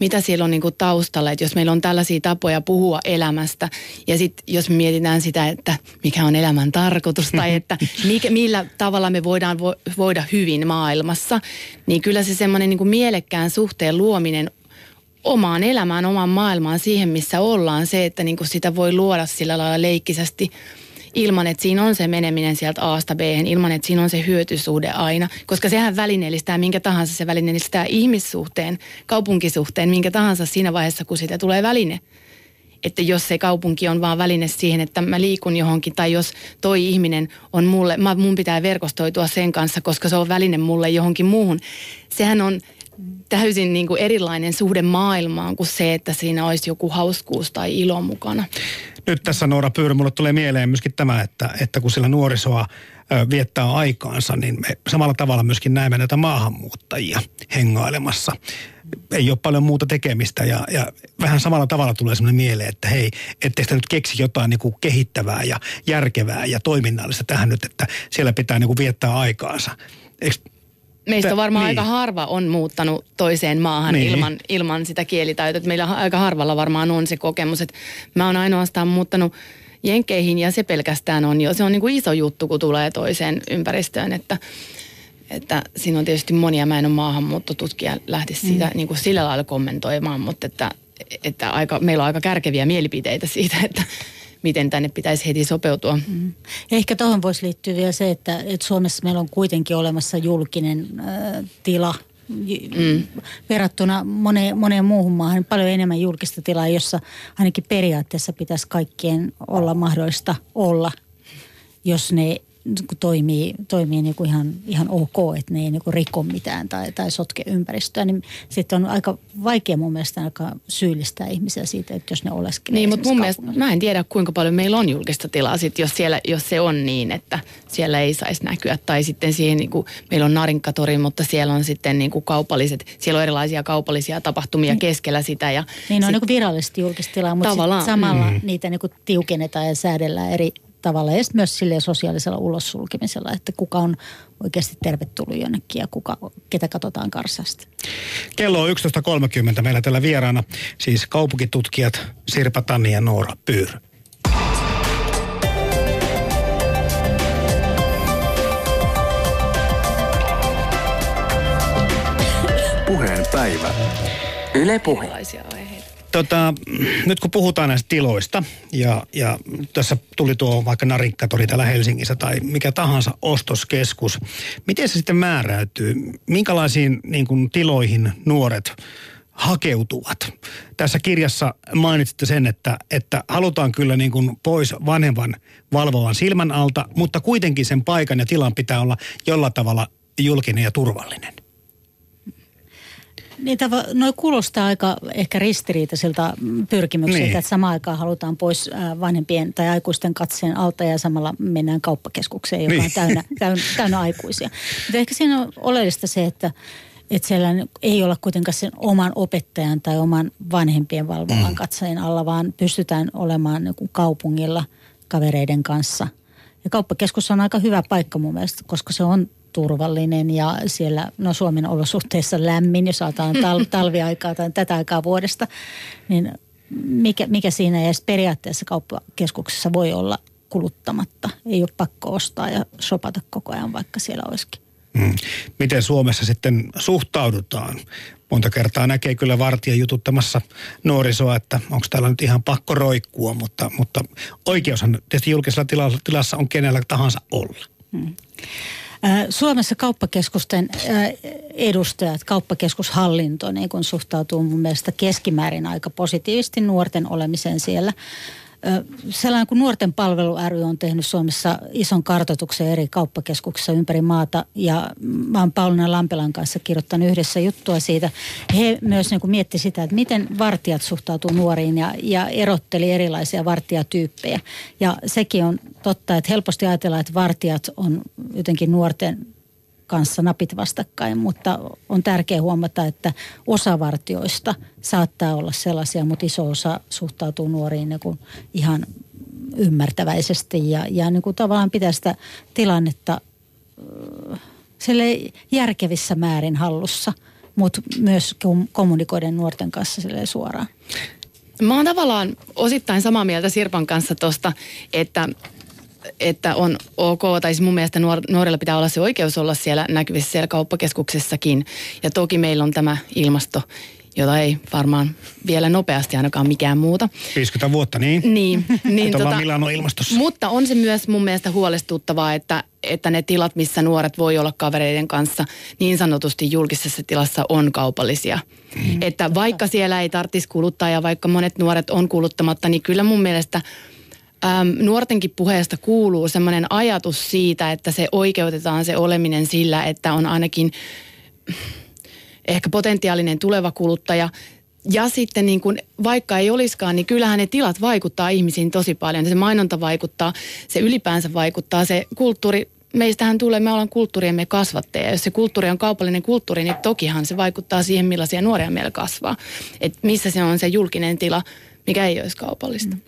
mitä siellä on niin kuin taustalla, että jos meillä on tällaisia tapoja puhua elämästä ja sitten jos mietitään sitä, että mikä on elämän tarkoitus tai että mikä, millä tavalla me voidaan vo, voida hyvin maailmassa, niin kyllä se semmoinen niin mielekkään suhteen luominen omaan elämään, omaan maailmaan, siihen missä ollaan. Se, että niin kuin sitä voi luoda sillä lailla leikkisesti ilman, että siinä on se meneminen sieltä Aasta B, ilman, että siinä on se hyötysuhde aina. Koska sehän välineellistää minkä tahansa, se välineellistää ihmissuhteen, kaupunkisuhteen, minkä tahansa siinä vaiheessa, kun siitä tulee väline. Että jos se kaupunki on vaan väline siihen, että mä liikun johonkin, tai jos toi ihminen on mulle, mä, mun pitää verkostoitua sen kanssa, koska se on väline mulle johonkin muuhun. Sehän on täysin niin kuin erilainen suhde maailmaan kuin se, että siinä olisi joku hauskuus tai ilo mukana. Nyt tässä Noora Pyyry, mulle tulee mieleen myöskin tämä, että, että kun sillä nuorisoa viettää aikaansa, niin me samalla tavalla myöskin näemme näitä maahanmuuttajia hengailemassa. Ei ole paljon muuta tekemistä ja, ja vähän samalla tavalla tulee sellainen mieleen, että hei, etteikö nyt keksi jotain niin kuin kehittävää ja järkevää ja toiminnallista tähän nyt, että siellä pitää niin kuin viettää aikaansa. Eikö Meistä on varmaan niin. aika harva on muuttanut toiseen maahan niin. ilman, ilman sitä kielitaitoa. Meillä aika harvalla varmaan on se kokemus, että mä oon ainoastaan muuttanut Jenkeihin ja se pelkästään on jo, se on niin kuin iso juttu, kun tulee toiseen ympäristöön, että, että siinä on tietysti monia, mä en ole maahanmuuttotutkija lähti sitä mm. niin kuin sillä lailla kommentoimaan, mutta että, että aika, meillä on aika kärkeviä mielipiteitä siitä, että miten tänne pitäisi heti sopeutua. Mm. Ehkä tuohon voisi liittyä vielä se, että, että Suomessa meillä on kuitenkin olemassa julkinen äh, tila mm. verrattuna moneen, moneen muuhun maahan paljon enemmän julkista tilaa, jossa ainakin periaatteessa pitäisi kaikkien olla mahdollista olla, jos ne toimii, toimii niin kuin ihan, ihan ok, että ne ei niin kuin riko mitään tai, tai sotke ympäristöä, niin sitten on aika vaikea mun mielestä aika syyllistää ihmisiä siitä, että jos ne oleskelee. Niin, mutta mun mielestä mä en tiedä kuinka paljon meillä on julkista tilaa sit, jos, siellä, jos se on niin, että siellä ei saisi näkyä. Tai sitten siihen, niin kuin, meillä on Narinkatori, mutta siellä on sitten niin kuin kaupalliset, siellä on erilaisia kaupallisia tapahtumia niin, keskellä sitä. Ja niin, on sit, niin kuin virallisesti julkista tilaa, mutta samalla mm. niitä niin kuin tiukennetaan ja säädellään eri tavalla ja myös sille sosiaalisella ulossulkemisella, että kuka on oikeasti tervetullut jonnekin ja kuka, ketä katsotaan karsasta. Kello on 11.30 meillä tällä vieraana siis kaupunkitutkijat Sirpa Tanni ja Noora Pyyr. Puheen päivä. Yle Puhe tota, nyt kun puhutaan näistä tiloista ja, ja tässä tuli tuo vaikka Narinkkatori täällä Helsingissä tai mikä tahansa ostoskeskus, miten se sitten määräytyy? Minkälaisiin niin kuin, tiloihin nuoret hakeutuvat. Tässä kirjassa mainitsitte sen, että, että halutaan kyllä niin kuin pois vanhemman valvovan silmän alta, mutta kuitenkin sen paikan ja tilan pitää olla jollain tavalla julkinen ja turvallinen. Niin noin kuulostaa aika ehkä ristiriitaisilta pyrkimyksiltä, niin. että samaan aikaan halutaan pois vanhempien tai aikuisten katseen alta ja samalla mennään kauppakeskukseen, joka niin. on täynnä, täynnä, täynnä aikuisia. Mutta ehkä siinä on oleellista se, että että siellä ei olla kuitenkaan sen oman opettajan tai oman vanhempien valvovan mm. katseen alla, vaan pystytään olemaan niin kaupungilla kavereiden kanssa. Ja kauppakeskus on aika hyvä paikka mun mielestä, koska se on turvallinen ja siellä no Suomen olosuhteissa lämmin, jos saadaan tal- talviaikaa tai tätä aikaa vuodesta, niin mikä, mikä siinä edes periaatteessa kauppakeskuksessa voi olla kuluttamatta. Ei ole pakko ostaa ja sopata koko ajan, vaikka siellä olisikin. Hmm. Miten Suomessa sitten suhtaudutaan? Monta kertaa näkee kyllä vartija jututtamassa nuorisoa, että onko täällä nyt ihan pakko roikkua, mutta, mutta oikeushan tietysti julkisella tilassa on kenellä tahansa olla. Hmm. Suomessa kauppakeskusten edustajat, kauppakeskushallinto niin kun suhtautuu mun mielestä keskimäärin aika positiivisesti nuorten olemiseen siellä sellainen kuin Nuorten palvelu ry on tehnyt Suomessa ison kartoituksen eri kauppakeskuksissa ympäri maata ja mä oon Pauliina Lampelan kanssa kirjoittanut yhdessä juttua siitä. He myös niin mietti sitä, että miten vartijat suhtautuu nuoriin ja, ja erotteli erilaisia vartijatyyppejä. Ja sekin on totta, että helposti ajatellaan, että vartijat on jotenkin nuorten kanssa napit vastakkain, mutta on tärkeää huomata, että osa vartioista saattaa olla sellaisia, mutta iso osa suhtautuu nuoriin niin kuin ihan ymmärtäväisesti ja, ja niin kuin tavallaan pitää sitä tilannetta sille järkevissä määrin hallussa, mutta myös kommunikoiden nuorten kanssa sille suoraan. Mä oon tavallaan osittain samaa mieltä Sirpan kanssa tuosta, että että on ok, tai siis mun mielestä nuor, nuorilla pitää olla se oikeus olla siellä näkyvissä siellä kauppakeskuksessakin. Ja toki meillä on tämä ilmasto jota ei varmaan vielä nopeasti ainakaan mikään muuta. 50 vuotta, niin? Niin. niin tota, Milano ilmastossa. Mutta on se myös mun mielestä huolestuttavaa, että, että ne tilat, missä nuoret voi olla kavereiden kanssa niin sanotusti julkisessa tilassa on kaupallisia. Mm. Että vaikka siellä ei tarvitsisi kuluttaa ja vaikka monet nuoret on kuluttamatta, niin kyllä mun mielestä äm, nuortenkin puheesta kuuluu semmoinen ajatus siitä, että se oikeutetaan se oleminen sillä, että on ainakin ehkä potentiaalinen tuleva kuluttaja. Ja sitten niin kuin, vaikka ei olisikaan, niin kyllähän ne tilat vaikuttaa ihmisiin tosi paljon. Se mainonta vaikuttaa, se ylipäänsä vaikuttaa, se kulttuuri, meistähän tulee, me ollaan kulttuuriemme kasvatteja. Jos se kulttuuri on kaupallinen kulttuuri, niin tokihan se vaikuttaa siihen, millaisia nuoria meillä kasvaa. Et missä se on se julkinen tila, mikä ei olisi kaupallista. Mm.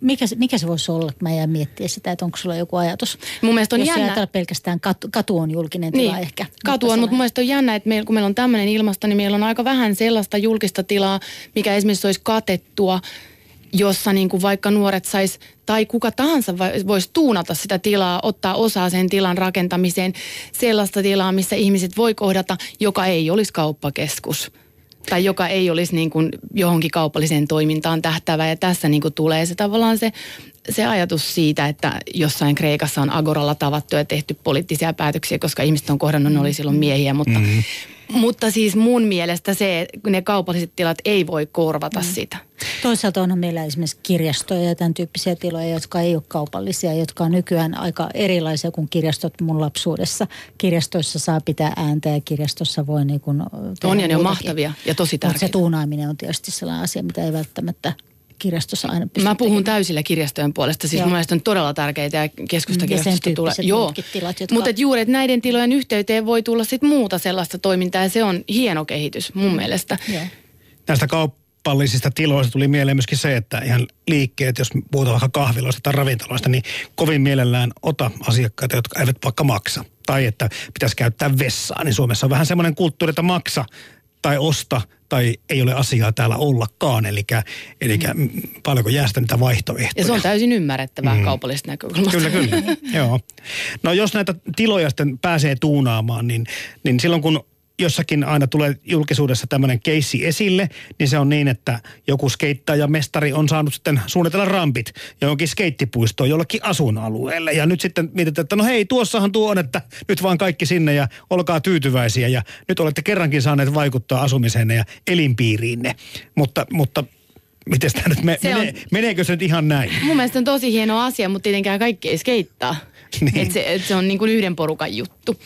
Mikä, mikä se voisi olla, että mä jään miettiä sitä, että onko sulla joku ajatus? Mun mielestä on Jos jännä. Jos pelkästään katu, katu on julkinen tila niin, ehkä. Katu on, mutta mun mielestä on jännä, että meillä, kun meillä on tämmöinen ilmasto, niin meillä on aika vähän sellaista julkista tilaa, mikä esimerkiksi olisi katettua, jossa niin kuin vaikka nuoret sais tai kuka tahansa voisi tuunata sitä tilaa, ottaa osaa sen tilan rakentamiseen, sellaista tilaa, missä ihmiset voi kohdata, joka ei olisi kauppakeskus tai joka ei olisi niin kuin johonkin kaupalliseen toimintaan tähtävä. Ja tässä niin kuin tulee se tavallaan se, se ajatus siitä, että jossain Kreikassa on agoralla tavattu ja tehty poliittisia päätöksiä, koska ihmiset on kohdannut, ne oli silloin miehiä, mutta, mm-hmm. mutta siis mun mielestä se, ne kaupalliset tilat ei voi korvata mm. sitä. Toisaalta on meillä esimerkiksi kirjastoja ja tämän tyyppisiä tiloja, jotka ei ole kaupallisia, jotka on nykyään aika erilaisia kuin kirjastot mun lapsuudessa. Kirjastoissa saa pitää ääntä ja kirjastossa voi niin kuin On ja ne on mahtavia ja tosi tärkeitä. Mutta se tuunaaminen on tietysti sellainen asia, mitä ei välttämättä kirjastossa aina pysty Mä puhun tekemään. täysillä kirjastojen puolesta. Siis Joo. mun on todella tärkeitä ja keskustakirjastosta tulee. Joo, tilat, jotka... mutta juuri, että näiden tilojen yhteyteen voi tulla sit muuta sellaista toimintaa ja se on hieno kehitys mun mielestä. Joo. Näistä kaup- kaupallisista tiloista tuli mieleen myöskin se, että ihan liikkeet, jos puhutaan vaikka kahviloista tai ravintoloista, niin kovin mielellään ota asiakkaita, jotka eivät vaikka maksa. Tai että pitäisi käyttää vessaa, niin Suomessa on vähän semmoinen kulttuuri, että maksa tai osta tai ei ole asiaa täällä ollakaan. Eli, eli mm. paljonko jää sitä niitä vaihtoehtoja. Ja se on täysin ymmärrettävää mm. kaupallisesta näkökulmasta. Kyllä, kyllä. Joo. No jos näitä tiloja sitten pääsee tuunaamaan, niin, niin silloin kun jossakin aina tulee julkisuudessa tämmöinen keissi esille, niin se on niin, että joku skeittaja mestari on saanut sitten suunnitella rampit johonkin skeittipuistoon jollekin asuinalueelle. Ja nyt sitten mietitään, että no hei, tuossahan tuo on, että nyt vaan kaikki sinne ja olkaa tyytyväisiä. Ja nyt olette kerrankin saaneet vaikuttaa asumiseenne ja elinpiiriinne. Mutta, mutta Miten tämä nyt me, menee, on, meneekö se nyt ihan näin? Mun mielestä on tosi hieno asia, mutta tietenkään kaikki ei skeittaa. Niin. Et se, et se on niin kuin yhden porukan juttu.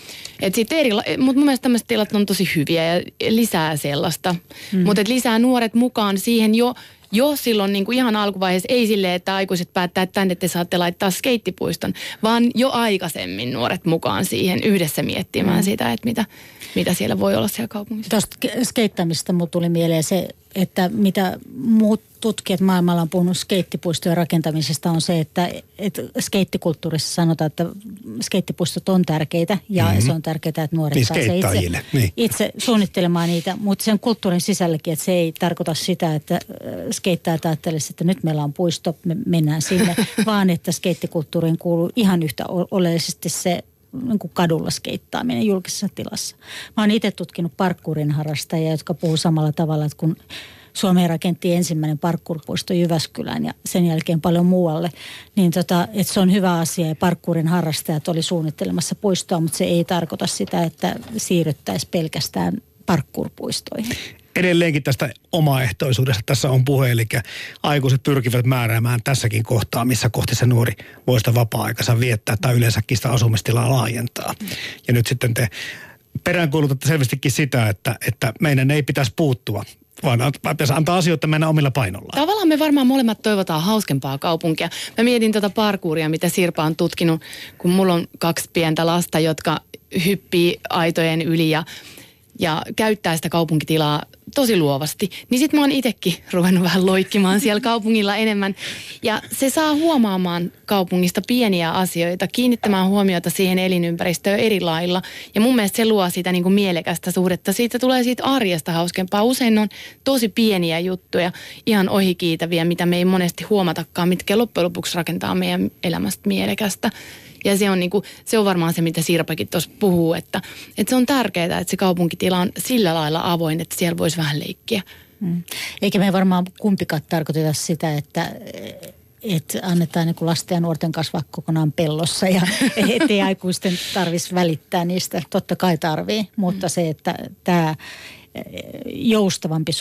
Et sit eri, mutta mun mielestä tämmöiset tilat on tosi hyviä ja lisää sellaista. Mm. Mutta lisää nuoret mukaan siihen jo, jo silloin niin kuin ihan alkuvaiheessa, ei silleen, että aikuiset päättää, että tänne te saatte laittaa skeittipuiston, vaan jo aikaisemmin nuoret mukaan siihen yhdessä miettimään mm. sitä, että mitä, mitä siellä voi olla siellä kaupungissa. Tuosta skeittämistä mulle tuli mieleen se, että mitä muut tutkijat maailmalla on puhunut skeittipuistojen rakentamisesta on se, että, että skeittikulttuurissa sanotaan, että skeittipuistot on tärkeitä ja mm-hmm. se on tärkeää, että nuoret niin, pääsee itse, niin. itse suunnittelemaan niitä, mutta sen kulttuurin sisälläkin, että se ei tarkoita sitä, että äh, skeittäjät ajattelisivat, että nyt meillä on puisto, me mennään sinne, vaan että skeittikulttuuriin kuuluu ihan yhtä oleellisesti se niin kuin kadulla skeittaaminen julkisessa tilassa. Mä oon itse tutkinut parkkuurin harrastajia, jotka puhuu samalla tavalla, että kun Suomeen rakentti ensimmäinen parkkurpuisto Jyväskylään ja sen jälkeen paljon muualle, niin tota, että se on hyvä asia ja parkkuurin harrastajat oli suunnittelemassa puistoa, mutta se ei tarkoita sitä, että siirryttäisiin pelkästään parkkurpuistoihin edelleenkin tästä omaehtoisuudesta tässä on puhe, eli aikuiset pyrkivät määräämään tässäkin kohtaa, missä kohti se nuori voi sitä vapaa-aikansa viettää tai yleensäkin sitä asumistilaa laajentaa. Ja nyt sitten te peräänkuulutatte selvästikin sitä, että, että meidän ei pitäisi puuttua vaan pitäisi antaa asioita mennä omilla painollaan. Tavallaan me varmaan molemmat toivotaan hauskempaa kaupunkia. Mä mietin tuota parkuuria, mitä Sirpa on tutkinut, kun mulla on kaksi pientä lasta, jotka hyppii aitojen yli ja ja käyttää sitä kaupunkitilaa tosi luovasti. Niin sitten mä oon itsekin ruvennut vähän loikkimaan siellä kaupungilla enemmän. Ja se saa huomaamaan kaupungista pieniä asioita, kiinnittämään huomiota siihen elinympäristöön eri lailla. Ja mun mielestä se luo sitä niin kuin mielekästä suhdetta. Siitä tulee siitä arjesta hauskempaa. Usein on tosi pieniä juttuja, ihan ohikiitäviä, mitä me ei monesti huomatakaan, mitkä loppujen lopuksi rakentaa meidän elämästä mielekästä. Ja se on, niin kuin, se on varmaan se, mitä Sirpakin tuossa puhuu, että, että se on tärkeää, että se kaupunkitila on sillä lailla avoin, että siellä voisi vähän leikkiä. Mm. Eikä me varmaan kumpikaan tarkoiteta sitä, että että annetaan niin lasten ja nuorten kasvaa kokonaan pellossa ja ettei aikuisten tarvitsisi välittää niistä. Totta kai tarvii, mutta se, että tämä joustavampi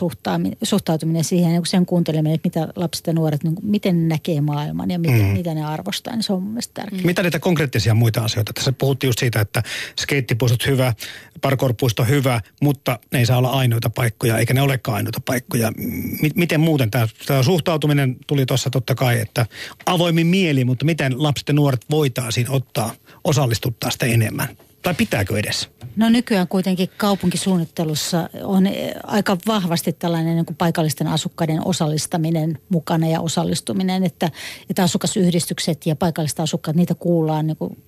suhtautuminen siihen, niin sen kuunteleminen, että mitä lapset ja nuoret, niin miten ne näkee maailman ja miten, mm. mitä ne arvostaa, niin se on mun mielestä tärkeää. Mitä niitä konkreettisia muita asioita? Tässä puhuttiin just siitä, että skeittipuistot hyvä, parkourpuisto hyvä, mutta ne ei saa olla ainoita paikkoja, eikä ne olekaan ainoita paikkoja. M- miten muuten tämä, tämä suhtautuminen tuli tuossa totta kai, että avoimin mieli, mutta miten lapset ja nuoret voitaisiin ottaa, osallistuttaa sitä enemmän? Tai pitääkö edes? No nykyään kuitenkin kaupunkisuunnittelussa on eh, aika vahvasti tällainen niin kuin paikallisten asukkaiden osallistaminen mukana ja osallistuminen, että, että asukasyhdistykset ja paikalliset asukkaat, niitä kuullaan niin kuin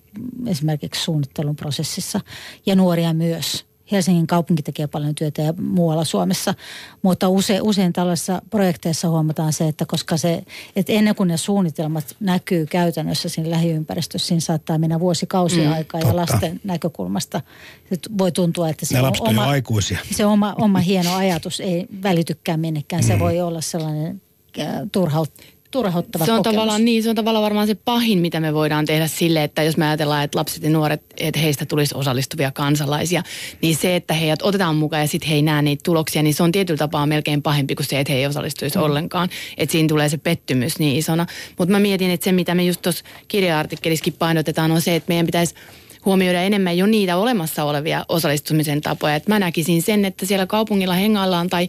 esimerkiksi suunnittelun prosessissa ja nuoria myös. Helsingin kaupunki tekee paljon työtä ja muualla Suomessa, mutta usein, usein tällaisissa projekteissa huomataan se, että koska se, että ennen kuin ne suunnitelmat näkyy käytännössä siinä lähiympäristössä, siinä saattaa mennä vuosikausia mm, aikaa totta. ja lasten näkökulmasta voi tuntua, että se, on oma, aikuisia. se oma, oma hieno ajatus ei välitykään minnekään. Se mm. voi olla sellainen äh, turhaut, turhauttava se on kokemus. tavallaan niin, se on tavallaan varmaan se pahin, mitä me voidaan tehdä sille, että jos me ajatellaan, että lapset ja nuoret, että heistä tulisi osallistuvia kansalaisia, niin se, että heidät otetaan mukaan ja sitten he ei näe niitä tuloksia, niin se on tietyllä tapaa melkein pahempi kuin se, että he ei osallistuisi mm. ollenkaan. Että siinä tulee se pettymys niin isona. Mutta mä mietin, että se, mitä me just tuossa kirja-artikkelissakin painotetaan, on se, että meidän pitäisi huomioida enemmän jo niitä olemassa olevia osallistumisen tapoja. Et mä näkisin sen, että siellä kaupungilla hengaillaan tai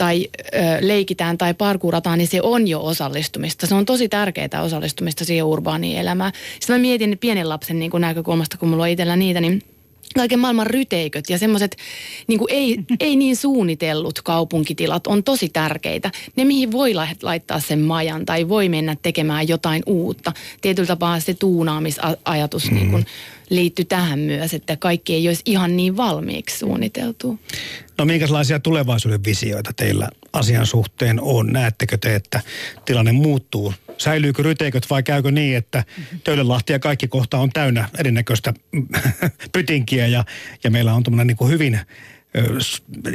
tai ö, leikitään tai parkuurataan, niin se on jo osallistumista. Se on tosi tärkeää osallistumista siihen urbaaniin elämään. Sitten mä mietin pienen lapsen niin kuin näkökulmasta, kun mulla on itsellä niitä, niin kaiken maailman ryteiköt ja semmoiset niin ei, ei niin suunnitellut kaupunkitilat on tosi tärkeitä. Ne, mihin voi laittaa sen majan tai voi mennä tekemään jotain uutta. Tietyllä tapaa se tuunaamisajatus mm. niin kuin liittyy tähän myös, että kaikki ei olisi ihan niin valmiiksi suunniteltu. No minkälaisia tulevaisuuden visioita teillä asian suhteen on? Näettekö te, että tilanne muuttuu? Säilyykö ryteiköt vai käykö niin, että Töölönlahti ja kaikki kohta on täynnä erinäköistä pytinkiä ja, ja meillä on tämmöinen niin hyvin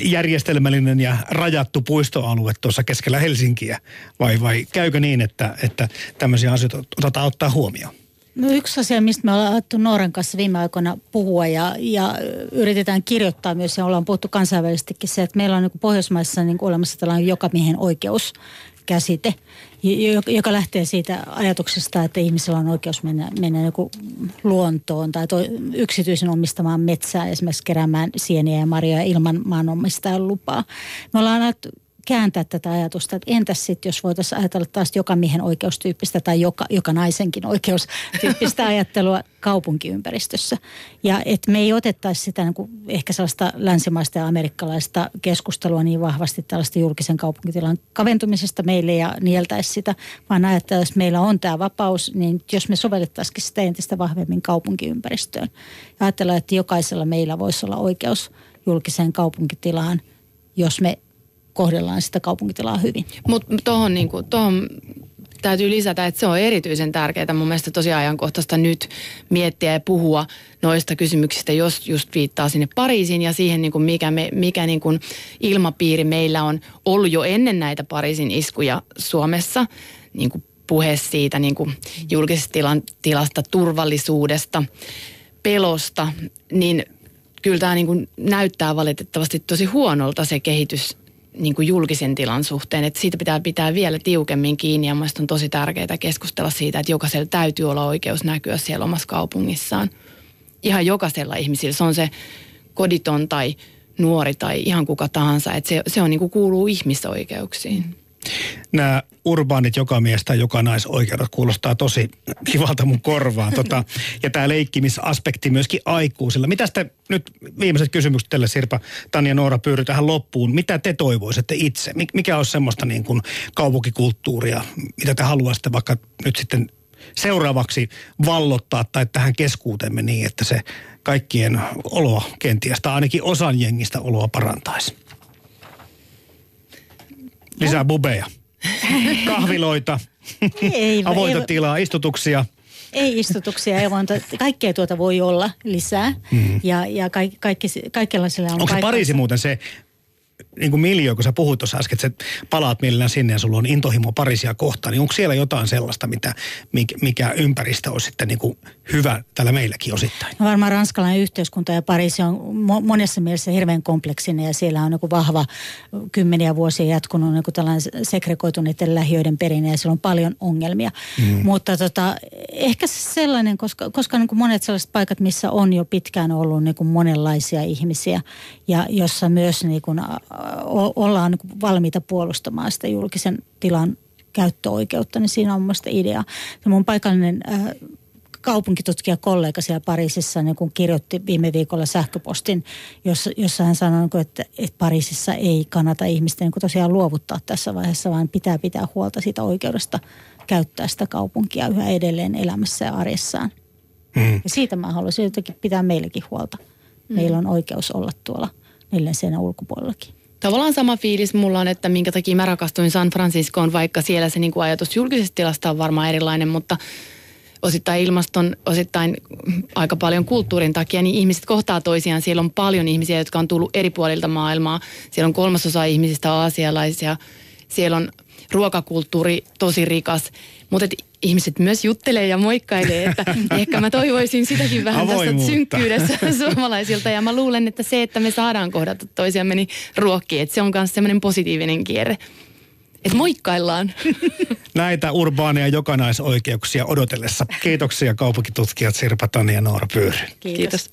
järjestelmällinen ja rajattu puistoalue tuossa keskellä Helsinkiä? Vai, vai käykö niin, että, että tämmöisiä asioita otetaan ottaa huomioon? No yksi asia, mistä me ollaan alettu Nooren kanssa viime aikoina puhua ja, ja yritetään kirjoittaa myös ja ollaan puhuttu kansainvälisestikin se, että meillä on niin Pohjoismaissa niin olemassa tällainen jokamiehen oikeus käsite, joka lähtee siitä ajatuksesta, että ihmisellä on oikeus mennä, mennä joku luontoon tai to, yksityisen omistamaan metsään esimerkiksi keräämään sieniä ja marjoja ilman maanomistajan lupaa. Me ollaan kääntää tätä ajatusta, että entäs sitten, jos voitaisiin ajatella taas joka miehen oikeustyyppistä tai joka, joka naisenkin oikeustyyppistä ajattelua kaupunkiympäristössä. Ja että me ei otettaisi sitä niin kuin ehkä sellaista länsimaista ja amerikkalaista keskustelua niin vahvasti tällaista julkisen kaupunkitilan kaventumisesta meille ja nieltäisi sitä, vaan ajatella, että meillä on tämä vapaus, niin jos me sovellettaisikin sitä entistä vahvemmin kaupunkiympäristöön. Ja ajatella, että jokaisella meillä voisi olla oikeus julkiseen kaupunkitilaan, jos me kohdellaan sitä kaupunkitilaa hyvin. Mutta tuohon niin täytyy lisätä, että se on erityisen tärkeää mun mielestä tosi ajankohtaista nyt miettiä ja puhua noista kysymyksistä, jos just viittaa sinne Pariisiin ja siihen, niin kuin mikä, me, mikä niin kuin ilmapiiri meillä on ollut jo ennen näitä Pariisin iskuja Suomessa, niin kuin puhe siitä niin kuin julkisesta tilan, tilasta, turvallisuudesta, pelosta, niin kyllä tämä niin näyttää valitettavasti tosi huonolta se kehitys niin kuin julkisen tilan suhteen, että siitä pitää pitää vielä tiukemmin kiinni ja mielestäni on tosi tärkeää keskustella siitä, että jokaisella täytyy olla oikeus näkyä siellä omassa kaupungissaan. Ihan jokaisella ihmisillä, se on se koditon tai nuori tai ihan kuka tahansa, että se, se on niin kuin kuuluu ihmisoikeuksiin. Nämä urbaanit joka mies tai joka naisoikeudet kuulostaa tosi kivalta mun korvaan. Tota, ja tämä leikkimisaspekti myöskin aikuisilla. Mitä te nyt viimeiset kysymykset teille Sirpa, Tanja Noora Pyyry tähän loppuun. Mitä te toivoisitte itse? Mikä olisi semmoista niin kuin kaupunkikulttuuria, mitä te haluaisitte vaikka nyt sitten seuraavaksi vallottaa tai tähän keskuutemme niin, että se kaikkien oloa kenties tai ainakin osan jengistä oloa parantaisi? Lisää bubeja. Kahviloita. Ei, avointa ei, tilaa, istutuksia. Ei istutuksia, ei vaan kaikkea tuota voi olla lisää. Mm. Ja, ja kaikki, kaikki, kaikenlaisilla on Onko se Pariisi muuten se niin kuin miljö, kun sä puhuit tuossa äsken, että sä palaat mielellään sinne ja sulla on intohimo Parisia kohtaan, niin onko siellä jotain sellaista, mitä, mikä ympäristö on sitten niin kuin hyvä täällä meilläkin osittain? No varmaan ranskalainen yhteiskunta ja Pariisi on monessa mielessä hirveän kompleksinen ja siellä on niin vahva kymmeniä vuosia jatkunut niin kuin tällainen segregoituneiden lähiöiden perinne ja siellä on paljon ongelmia. Mm. Mutta tota, ehkä sellainen, koska, koska niin kuin monet sellaiset paikat, missä on jo pitkään ollut niin kuin monenlaisia ihmisiä ja jossa myös niin kuin ollaan niin valmiita puolustamaan sitä julkisen tilan käyttöoikeutta, niin siinä on mun idea. Ja mun paikallinen äh, kaupunkitutkija kollega siellä Pariisissa niin kun kirjoitti viime viikolla sähköpostin, jossa, jossa hän sanoi, niin että, että Pariisissa ei kannata ihmisten niin tosiaan luovuttaa tässä vaiheessa, vaan pitää pitää huolta siitä oikeudesta käyttää sitä kaupunkia yhä edelleen elämässä ja arjessaan. Mm. Ja siitä mä haluaisin jotenkin pitää meillekin huolta. Meillä on oikeus olla tuolla neljän seinän ulkopuolellakin tavallaan sama fiilis mulla on, että minkä takia mä rakastuin San Franciscoon, vaikka siellä se niin kuin ajatus julkisesta tilasta on varmaan erilainen, mutta osittain ilmaston, osittain aika paljon kulttuurin takia, niin ihmiset kohtaa toisiaan. Siellä on paljon ihmisiä, jotka on tullut eri puolilta maailmaa. Siellä on kolmasosa ihmisistä aasialaisia. Siellä on ruokakulttuuri tosi rikas. Mutta ihmiset myös juttelee ja moikkailee, että ehkä mä toivoisin sitäkin vähän tästä synkkyydessä suomalaisilta. Ja mä luulen, että se, että me saadaan kohdata toisiamme, niin ruokkii. Että se on myös semmoinen positiivinen kierre. Että moikkaillaan. Näitä urbaania jokanaisoikeuksia odotellessa. Kiitoksia kaupunkitutkijat Sirpa Tani ja Noora Pyyry. Kiitos. Kiitos.